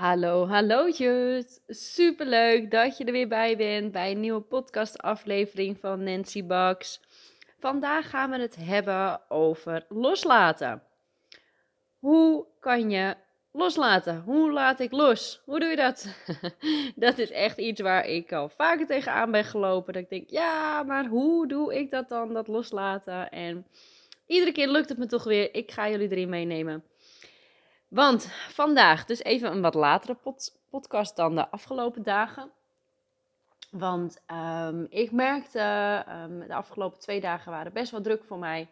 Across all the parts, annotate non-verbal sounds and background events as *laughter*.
Hallo, hallootjes. Superleuk dat je er weer bij bent bij een nieuwe podcastaflevering van Nancy Bucks. Vandaag gaan we het hebben over loslaten. Hoe kan je loslaten? Hoe laat ik los? Hoe doe je dat? *laughs* dat is echt iets waar ik al vaker tegenaan ben gelopen. Dat ik denk, ja, maar hoe doe ik dat dan, dat loslaten? En iedere keer lukt het me toch weer. Ik ga jullie erin meenemen. Want vandaag, dus even een wat latere podcast dan de afgelopen dagen. Want um, ik merkte, um, de afgelopen twee dagen waren best wel druk voor mij.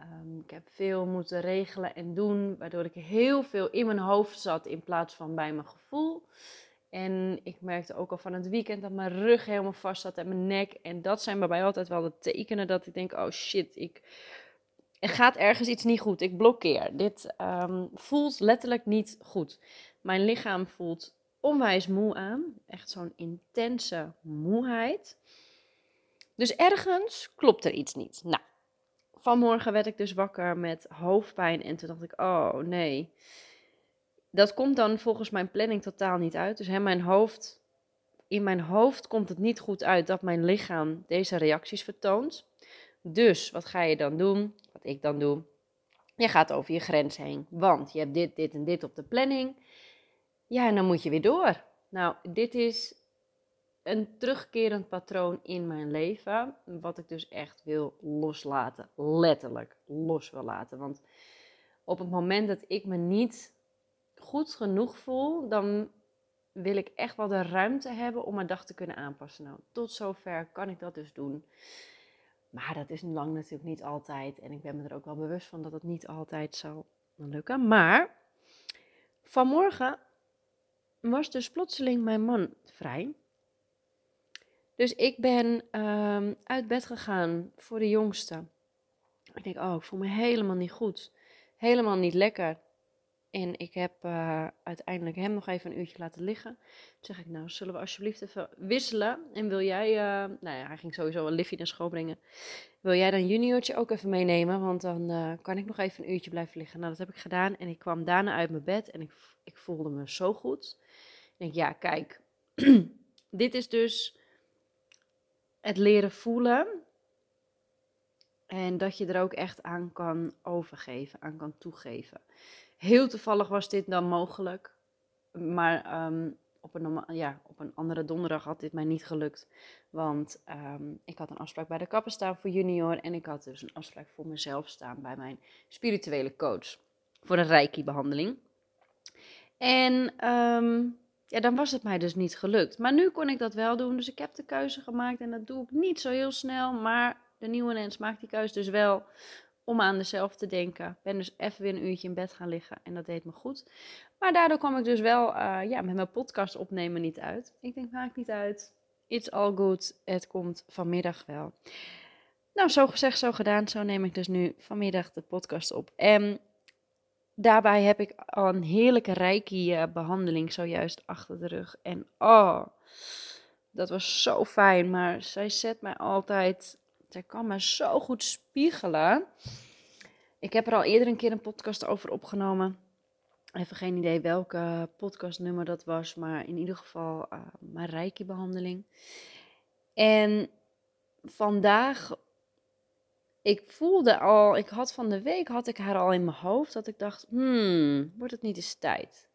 Um, ik heb veel moeten regelen en doen, waardoor ik heel veel in mijn hoofd zat in plaats van bij mijn gevoel. En ik merkte ook al van het weekend dat mijn rug helemaal vast zat en mijn nek. En dat zijn bij mij altijd wel de tekenen dat ik denk, oh shit, ik er gaat ergens iets niet goed. Ik blokkeer. Dit um, voelt letterlijk niet goed. Mijn lichaam voelt onwijs moe aan. Echt zo'n intense moeheid. Dus ergens klopt er iets niet. Nou, vanmorgen werd ik dus wakker met hoofdpijn. En toen dacht ik, oh nee. Dat komt dan volgens mijn planning totaal niet uit. Dus hè, mijn hoofd, in mijn hoofd komt het niet goed uit dat mijn lichaam deze reacties vertoont. Dus wat ga je dan doen? Wat ik dan doe. Je gaat over je grens heen. Want je hebt dit, dit en dit op de planning. Ja, en dan moet je weer door. Nou, dit is een terugkerend patroon in mijn leven. Wat ik dus echt wil loslaten. Letterlijk los wil laten. Want op het moment dat ik me niet goed genoeg voel, dan wil ik echt wel de ruimte hebben om mijn dag te kunnen aanpassen. Nou, tot zover kan ik dat dus doen. Maar dat is lang natuurlijk niet altijd. En ik ben me er ook wel bewust van dat het niet altijd zal lukken. Maar vanmorgen was dus plotseling mijn man vrij. Dus ik ben ehm, uit bed gegaan voor de jongste. Ik denk, oh, ik voel me helemaal niet goed. Helemaal niet lekker. En ik heb uh, uiteindelijk hem nog even een uurtje laten liggen. Toen zeg ik, nou, zullen we alsjeblieft even wisselen? En wil jij, uh, nou ja, hij ging sowieso een liftje naar school brengen. Wil jij dan juniortje ook even meenemen? Want dan uh, kan ik nog even een uurtje blijven liggen. Nou, dat heb ik gedaan. En ik kwam daarna uit mijn bed en ik, ik voelde me zo goed. Ik denk, ja, kijk, *clears throat* dit is dus het leren voelen. En dat je er ook echt aan kan overgeven, aan kan toegeven. Heel toevallig was dit dan mogelijk. Maar um, op, een, ja, op een andere donderdag had dit mij niet gelukt. Want um, ik had een afspraak bij de kapper staan voor junior. En ik had dus een afspraak voor mezelf staan bij mijn spirituele coach. Voor een reiki-behandeling. En um, ja, dan was het mij dus niet gelukt. Maar nu kon ik dat wel doen. Dus ik heb de keuze gemaakt. En dat doe ik niet zo heel snel. Maar de nieuwe mens maakt die keuze dus wel om aan mezelf te denken. Ik ben dus even weer een uurtje in bed gaan liggen en dat deed me goed. Maar daardoor kwam ik dus wel uh, ja, met mijn podcast opnemen niet uit. Ik denk, maakt niet uit. It's all good. Het komt vanmiddag wel. Nou, zo gezegd, zo gedaan. Zo neem ik dus nu vanmiddag de podcast op. En daarbij heb ik al een heerlijke reiki-behandeling zojuist achter de rug. En oh, dat was zo fijn. Maar zij zet mij altijd zij kan me zo goed spiegelen. Ik heb er al eerder een keer een podcast over opgenomen. Even geen idee welke podcastnummer dat was, maar in ieder geval uh, mijn reiki-behandeling. En vandaag, ik voelde al, ik had van de week, had ik haar al in mijn hoofd, dat ik dacht, hmm, wordt het niet eens tijd?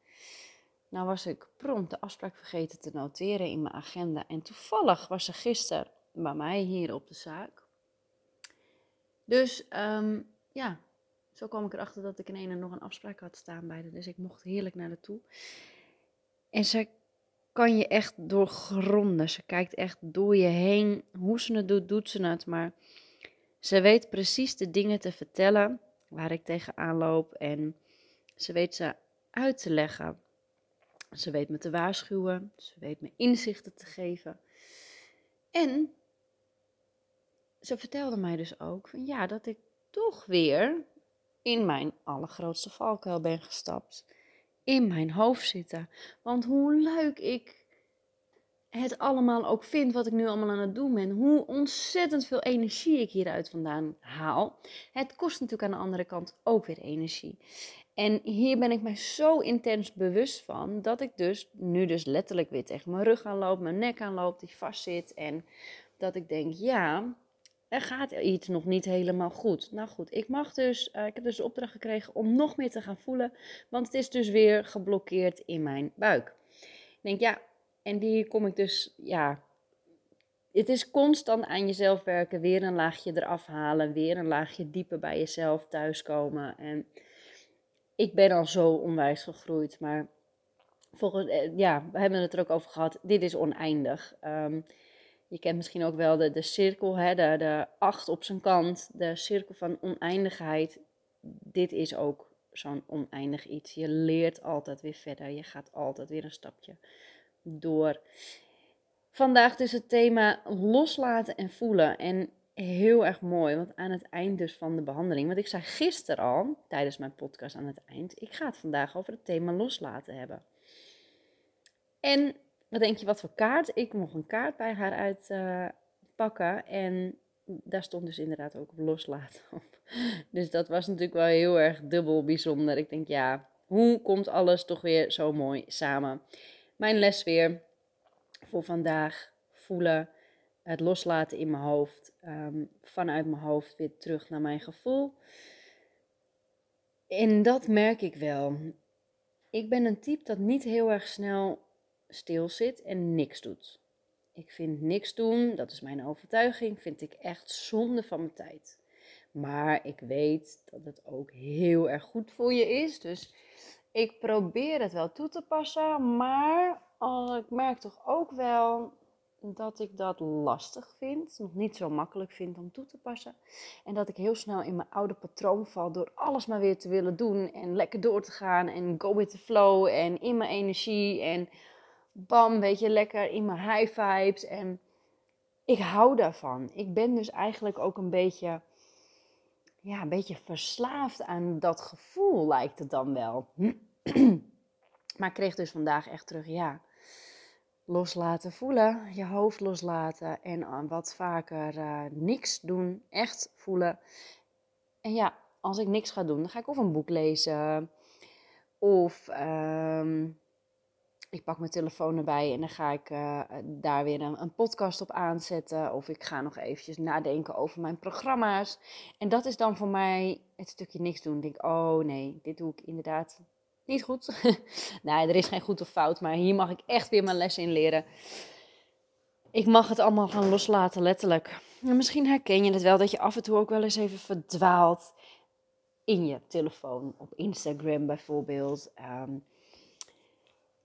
Nou was ik prompt de afspraak vergeten te noteren in mijn agenda. En toevallig was ze gisteren bij mij hier op de zaak. Dus um, ja, zo kwam ik erachter dat ik in ene nog een afspraak had staan bij de. Dus ik mocht heerlijk naar de toe. En ze kan je echt doorgronden. Ze kijkt echt door je heen. Hoe ze het doet, doet ze het. Maar ze weet precies de dingen te vertellen waar ik tegenaan loop. En ze weet ze uit te leggen. Ze weet me te waarschuwen. Ze weet me inzichten te geven. En ze vertelde mij dus ook van ja, dat ik toch weer in mijn allergrootste valkuil ben gestapt. In mijn hoofd zitten. Want hoe leuk ik het allemaal ook vind wat ik nu allemaal aan het doen ben. Hoe ontzettend veel energie ik hieruit vandaan haal. Het kost natuurlijk aan de andere kant ook weer energie. En hier ben ik mij zo intens bewust van dat ik dus nu dus letterlijk weer tegen mijn rug aanloop, mijn nek aanloop, die vast zit. En dat ik denk, ja, er gaat iets nog niet helemaal goed. Nou goed, ik mag dus, uh, ik heb dus de opdracht gekregen om nog meer te gaan voelen, want het is dus weer geblokkeerd in mijn buik. Ik denk, ja, en die kom ik dus, ja, het is constant aan jezelf werken, weer een laagje eraf halen, weer een laagje dieper bij jezelf thuiskomen. En ik ben al zo onwijs gegroeid, maar volgens, eh, ja, we hebben het er ook over gehad, dit is oneindig. Um, je kent misschien ook wel de, de cirkel, hè, de, de acht op zijn kant, de cirkel van oneindigheid. Dit is ook zo'n oneindig iets. Je leert altijd weer verder, je gaat altijd weer een stapje door. Vandaag dus het thema loslaten en voelen. En heel erg mooi, want aan het eind dus van de behandeling, want ik zei gisteren al, tijdens mijn podcast aan het eind, ik ga het vandaag over het thema loslaten hebben. En wat denk je, wat voor kaart? Ik mocht een kaart bij haar uitpakken en daar stond dus inderdaad ook loslaten *laughs* op. Dus dat was natuurlijk wel heel erg dubbel bijzonder. Ik denk, ja, hoe komt alles toch weer zo mooi samen? Mijn les weer voor vandaag, voelen, het loslaten in mijn hoofd, um, vanuit mijn hoofd weer terug naar mijn gevoel. En dat merk ik wel. Ik ben een type dat niet heel erg snel stil zit en niks doet. Ik vind niks doen, dat is mijn overtuiging, vind ik echt zonde van mijn tijd. Maar ik weet dat het ook heel erg goed voor je is. Dus ik probeer het wel toe te passen. Maar ik merk toch ook wel dat ik dat lastig vind. Nog niet zo makkelijk vind om toe te passen. En dat ik heel snel in mijn oude patroon val door alles maar weer te willen doen. En lekker door te gaan. En go with the flow. En in mijn energie. En bam, weet je, lekker in mijn high vibes. En ik hou daarvan. Ik ben dus eigenlijk ook een beetje, ja, een beetje verslaafd aan dat gevoel, lijkt het dan wel. *clears throat* maar ik kreeg dus vandaag echt terug, ja, loslaten voelen, je hoofd loslaten en wat vaker uh, niks doen, echt voelen. En ja, als ik niks ga doen, dan ga ik of een boek lezen of um, ik pak mijn telefoon erbij en dan ga ik uh, daar weer een, een, podcast op aanzetten. Of ik ga nog eventjes nadenken over mijn programma's. En dat is dan voor mij het stukje niks doen. Ik denk, oh nee, dit doe ik inderdaad niet goed. *laughs* nee, er is geen goed of fout, maar hier mag ik echt weer mijn les in leren. Ik mag het allemaal gaan loslaten, letterlijk. En misschien herken je het wel, dat je af en toe ook wel eens even verdwaalt in je telefoon. Op Instagram bijvoorbeeld. Um,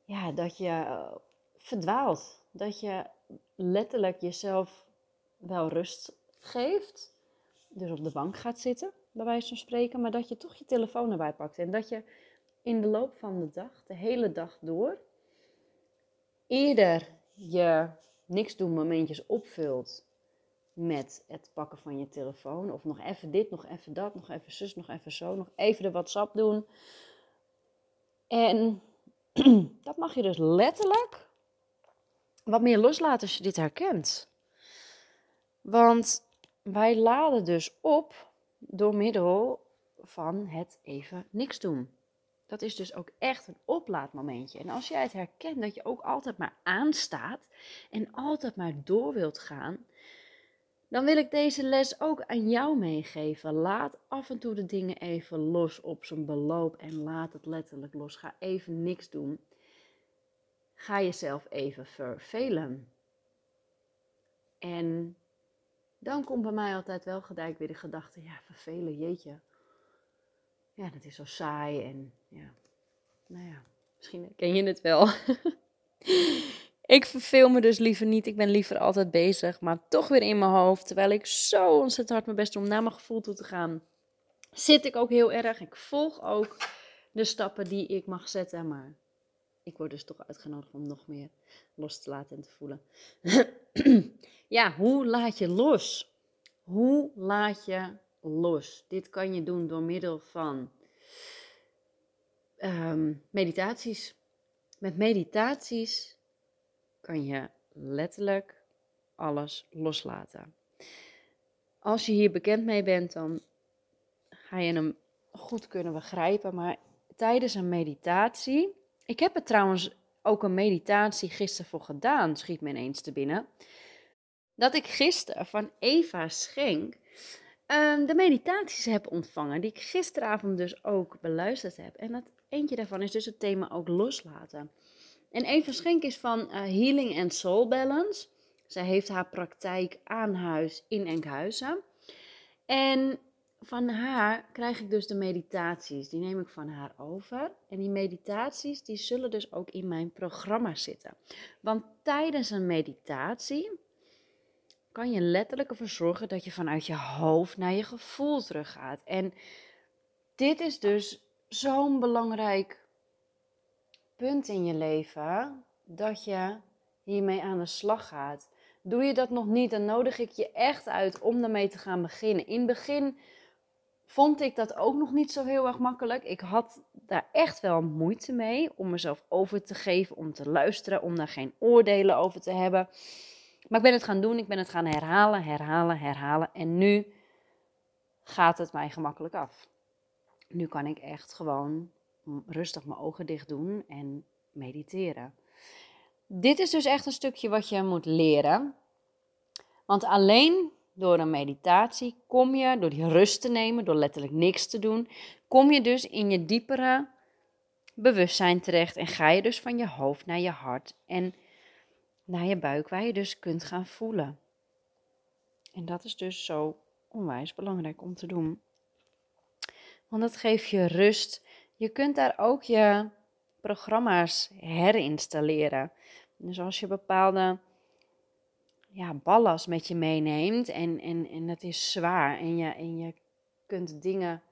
ja, dat je uh, verdwaalt. Dat je letterlijk jezelf wel rust geeft. Dus op de bank gaat zitten, bij wijze van spreken. Maar dat je toch je telefoon erbij pakt. En dat je in de loop van de dag, de hele dag door, eerder je niks doen momentjes opvult met het pakken van je telefoon. Of nog even dit, nog even dat, nog even zus, nog even zo. Nog even de WhatsApp doen. En *clears throat* dat mag je dus letterlijk wat meer loslaten als je dit herkent. Want wij laden dus op door middel van het even niks doen. Dat is dus ook echt een oplaadmomentje. En als jij het herkent dat je ook altijd maar aanstaat en altijd maar door wilt gaan, dan wil ik deze les ook aan jou meegeven. Laat af en toe de dingen even los op zijn beloop en laat het letterlijk los. Ga even niks doen. Ga jezelf even vervelen. En dan komt bij mij altijd wel gelijk weer de gedachte: ja, vervelen, jeetje. Ja, dat is zo saai en ja, nou ja, misschien ken je het wel. *laughs* Ik verveel me dus liever niet. Ik ben liever altijd bezig, maar toch weer in mijn hoofd. Terwijl ik zo ontzettend hard mijn best doe om naar mijn gevoel toe te gaan. Zit ik ook heel erg. Ik volg ook de stappen die ik mag zetten. Maar ik word dus toch uitgenodigd om nog meer los te laten en te voelen. *clears throat* ja, hoe laat je los? Hoe laat je los? Dit kan je doen door middel van um, meditaties. Met meditaties kan je letterlijk alles loslaten. Als je hier bekend mee bent, dan ga je hem goed kunnen begrijpen. Maar tijdens een meditatie. Ik heb er trouwens ook een meditatie gisteren voor gedaan, schiet me ineens te binnen. Dat ik gisteren van Eva Schenk ehm, de meditaties heb ontvangen, die ik gisteravond dus ook beluisterd heb. En dat eentje daarvan is dus het thema ook loslaten. En Eva Schenk is van uh, Healing and Soul Balance. Zij heeft haar praktijk aan huis in Enkhuizen. En van haar krijg ik dus de meditaties. Die neem ik van haar over. En die meditaties die zullen dus ook in mijn programma zitten. Want tijdens een meditatie kan je letterlijk ervoor zorgen dat je vanuit je hoofd naar je gevoel teruggaat. En dit is dus zo'n belangrijk punt in je leven dat je hiermee aan de slag gaat. Doe je dat nog niet, dan nodig ik je echt uit om ermee te gaan beginnen. In het begin vond ik dat ook nog niet zo heel erg makkelijk. Ik had daar echt wel moeite mee om mezelf over te geven, om te luisteren, om daar geen oordelen over te hebben. Maar ik ben het gaan doen, ik ben het gaan herhalen, herhalen, herhalen. En nu gaat het mij gemakkelijk af. Nu kan ik echt gewoon rustig mijn ogen dicht doen en mediteren. Dit is dus echt een stukje wat je moet leren. Want alleen door een meditatie kom je, door die rust te nemen, door letterlijk niks te doen, kom je dus in je diepere bewustzijn terecht en ga je dus van je hoofd naar je hart en naar je buik, waar je dus kunt gaan voelen. En dat is dus zo onwijs belangrijk om te doen. Want dat geeft je rust. Je kunt daar ook je programma's herinstalleren. Dus als je bepaalde ja, ballast met je meeneemt en, en, en het is zwaar en je, en je kunt dingen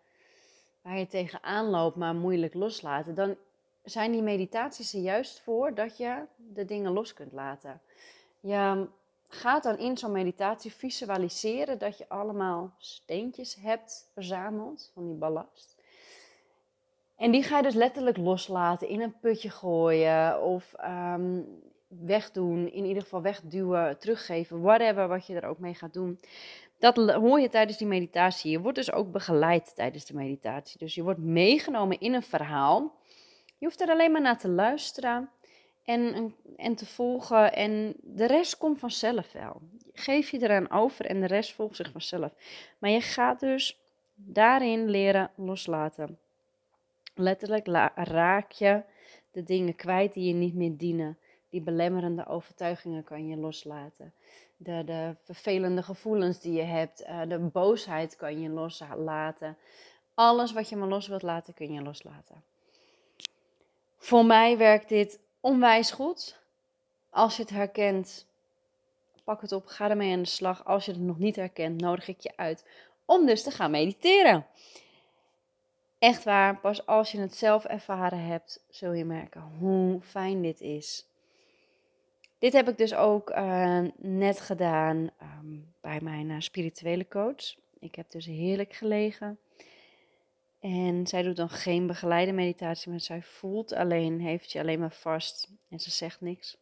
waar je tegenaan loopt maar moeilijk loslaten, dan zijn die meditaties er juist voor dat je de dingen los kunt laten. Je gaat dan in zo'n meditatie visualiseren dat je allemaal steentjes hebt verzameld van die ballast. En die ga je dus letterlijk loslaten, in een putje gooien of um, wegdoen, in ieder geval wegduwen, teruggeven, whatever wat je er ook mee gaat doen. Dat hoor je tijdens die meditatie. Je wordt dus ook begeleid tijdens de meditatie. Dus je wordt meegenomen in een verhaal. Je hoeft er alleen maar naar te luisteren en, en te volgen. En de rest komt vanzelf wel. Geef je eraan over en de rest volgt zich vanzelf. Maar je gaat dus daarin leren loslaten. Letterlijk raak je de dingen kwijt die je niet meer dienen. Die belemmerende overtuigingen kan je loslaten. De, de vervelende gevoelens die je hebt, uh, de boosheid kan je loslaten. Alles wat je maar los wilt laten, kun je loslaten. Voor mij werkt dit onwijs goed. Als je het herkent, pak het op, ga ermee aan de slag. Als je het nog niet herkent, nodig ik je uit om dus te gaan mediteren. Echt waar, pas als je het zelf ervaren hebt, zul je merken hoe fijn dit is. Dit heb ik dus ook uh, net gedaan um, bij mijn uh, spirituele coach. Ik heb dus heerlijk gelegen. En zij doet dan geen begeleide meditatie, maar zij voelt alleen, heeft je alleen maar vast en ze zegt niks.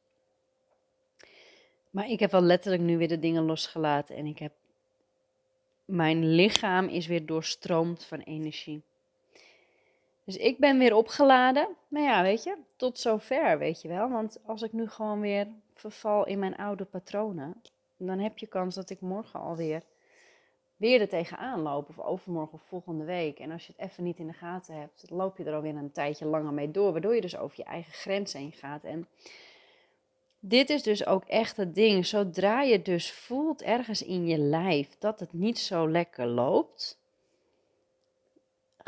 Maar ik heb wel letterlijk nu weer de dingen losgelaten en ik heb, mijn lichaam is weer doorstroomd van energie. Dus ik ben weer opgeladen. Maar ja, weet je, tot zover, weet je wel. Want als ik nu gewoon weer verval in mijn oude patronen, dan heb je kans dat ik morgen alweer weer er tegenaan loop. Of overmorgen of volgende week. En als je het even niet in de gaten hebt, loop je er alweer een tijdje langer mee door. Waardoor je dus over je eigen grens heen gaat. En dit is dus ook echt het ding. Zodra je dus voelt ergens in je lijf dat het niet zo lekker loopt,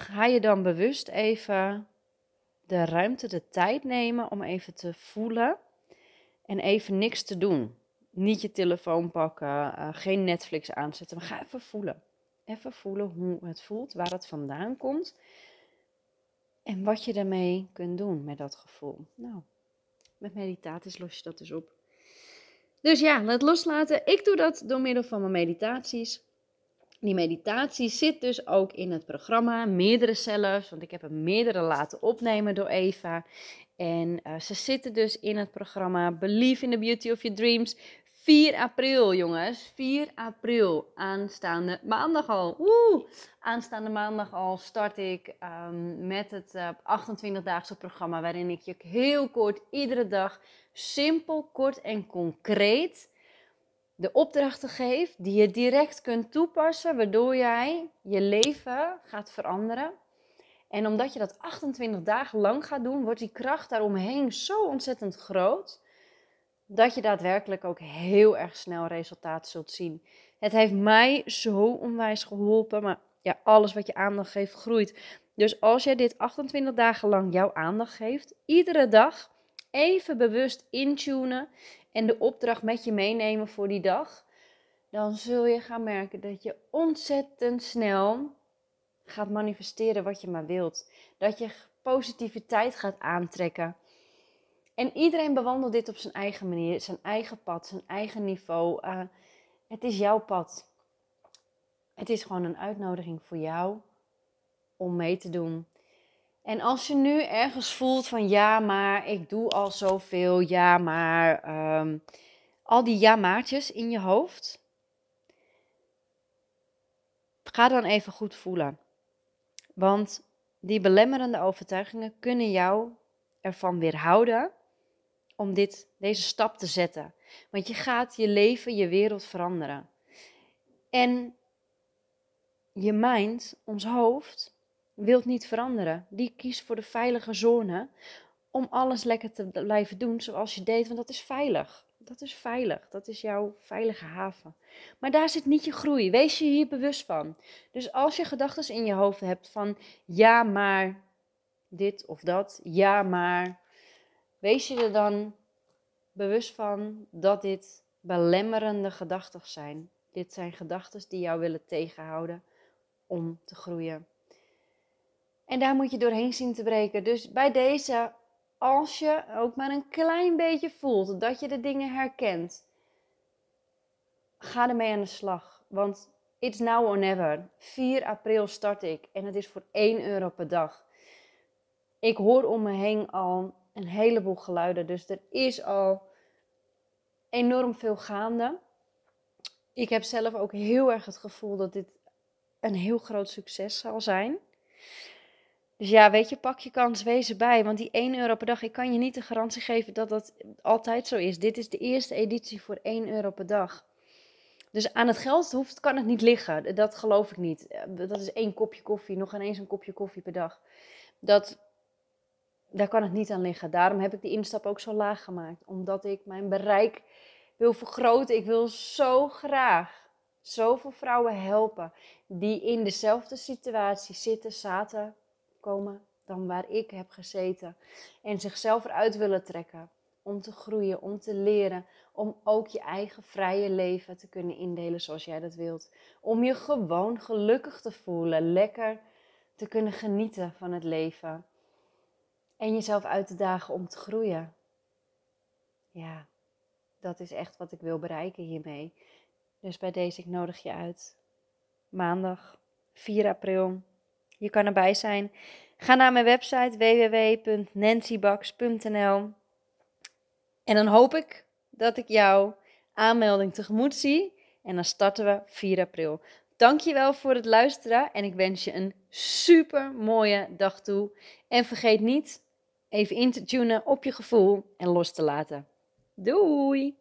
ga je dan bewust even de ruimte, de tijd nemen om even te voelen en even niks te doen. Niet je telefoon pakken, uh, geen Netflix aanzetten, maar ga even voelen. Even voelen hoe het voelt, waar het vandaan komt en wat je daarmee kunt doen met dat gevoel. Nou, met meditaties los je dat dus op. Dus ja, het loslaten. Ik doe dat door middel van mijn meditaties. Die meditatie zit dus ook in het programma, meerdere zelfs, want ik heb er meerdere laten opnemen door Eva. En uh, ze zitten dus in het programma Believe in the Beauty of Your Dreams. 4 april, jongens. 4 april. Aanstaande maandag al. Woe! Aanstaande maandag al start ik um, met het uh, 28-daagse programma. Waarin ik je heel kort iedere dag simpel, kort en concreet de opdrachten geef. Die je direct kunt toepassen. Waardoor jij je leven gaat veranderen. En omdat je dat 28 dagen lang gaat doen, wordt die kracht daaromheen zo ontzettend groot dat je daadwerkelijk ook heel erg snel resultaat zult zien. Het heeft mij zo onwijs geholpen, maar ja, alles wat je aandacht geeft groeit. Dus als jij dit 28 dagen lang jouw aandacht geeft, iedere dag even bewust intunen en de opdracht met je meenemen voor die dag, dan zul je gaan merken dat je ontzettend snel gaat manifesteren wat je maar wilt. Dat je positiviteit gaat aantrekken. En iedereen bewandelt dit op zijn eigen manier, zijn eigen pad, zijn eigen niveau. Uh, het is jouw pad. Het is gewoon een uitnodiging voor jou om mee te doen. En als je nu ergens voelt van ja, maar ik doe al zoveel, ja, maar um, al die ja-maartjes in je hoofd, ga dan even goed voelen. Want die belemmerende overtuigingen kunnen jou ervan weerhouden om dit, deze stap te zetten. Want je gaat je leven, je wereld veranderen. En je mind, ons hoofd, wilt niet veranderen. Die kiest voor de veilige zone om alles lekker te blijven doen zoals je deed, want dat is veilig. Dat is veilig. Dat is jouw veilige haven. Maar daar zit niet je groei. Wees je hier bewust van. Dus als je gedachten in je hoofd hebt van ja, maar dit of dat, ja, maar wees je er dan bewust van dat dit belemmerende gedachten zijn. Dit zijn gedachten die jou willen tegenhouden om te groeien. En daar moet je doorheen zien te breken. Dus bij deze, als je ook maar een klein beetje voelt dat je de dingen herkent, ga ermee aan de slag. Want it's now or never. 4 april start ik en het is voor 1 euro per dag. Ik hoor om me heen al een heleboel geluiden, dus er is al enorm veel gaande. Ik heb zelf ook heel erg het gevoel dat dit een heel groot succes zal zijn. Dus ja, weet je, pak je kans, wees erbij. Want die 1 euro per dag, ik kan je niet de garantie geven dat dat altijd zo is. Dit is de eerste editie voor 1 euro per dag. Dus aan het geld hoeft, kan het niet liggen. Dat geloof ik niet. Dat is één kopje koffie, nog ineens een kopje koffie per dag. Dat, daar kan het niet aan liggen. Daarom heb ik de instap ook zo laag gemaakt. Omdat ik mijn bereik wil vergroten. Ik wil zo graag zoveel vrouwen helpen die in dezelfde situatie zitten, zaten, komen dan waar ik heb gezeten. En zichzelf eruit willen trekken. Om te groeien, om te leren. Om ook je eigen vrije leven te kunnen indelen zoals jij dat wilt. Om je gewoon gelukkig te voelen. Lekker te kunnen genieten van het leven. En jezelf uit te dagen om te groeien. Ja, dat is echt wat ik wil bereiken hiermee. Dus bij deze, ik nodig je uit. Maandag 4 april je kan erbij zijn. Ga naar mijn website www.nancybax.nl en dan hoop ik dat ik jouw aanmelding tegemoet zie. En dan starten we 4 april. Dankjewel voor het luisteren en ik wens je een super mooie dag toe. En vergeet niet even in te tunen op je gevoel en los te laten. Doei!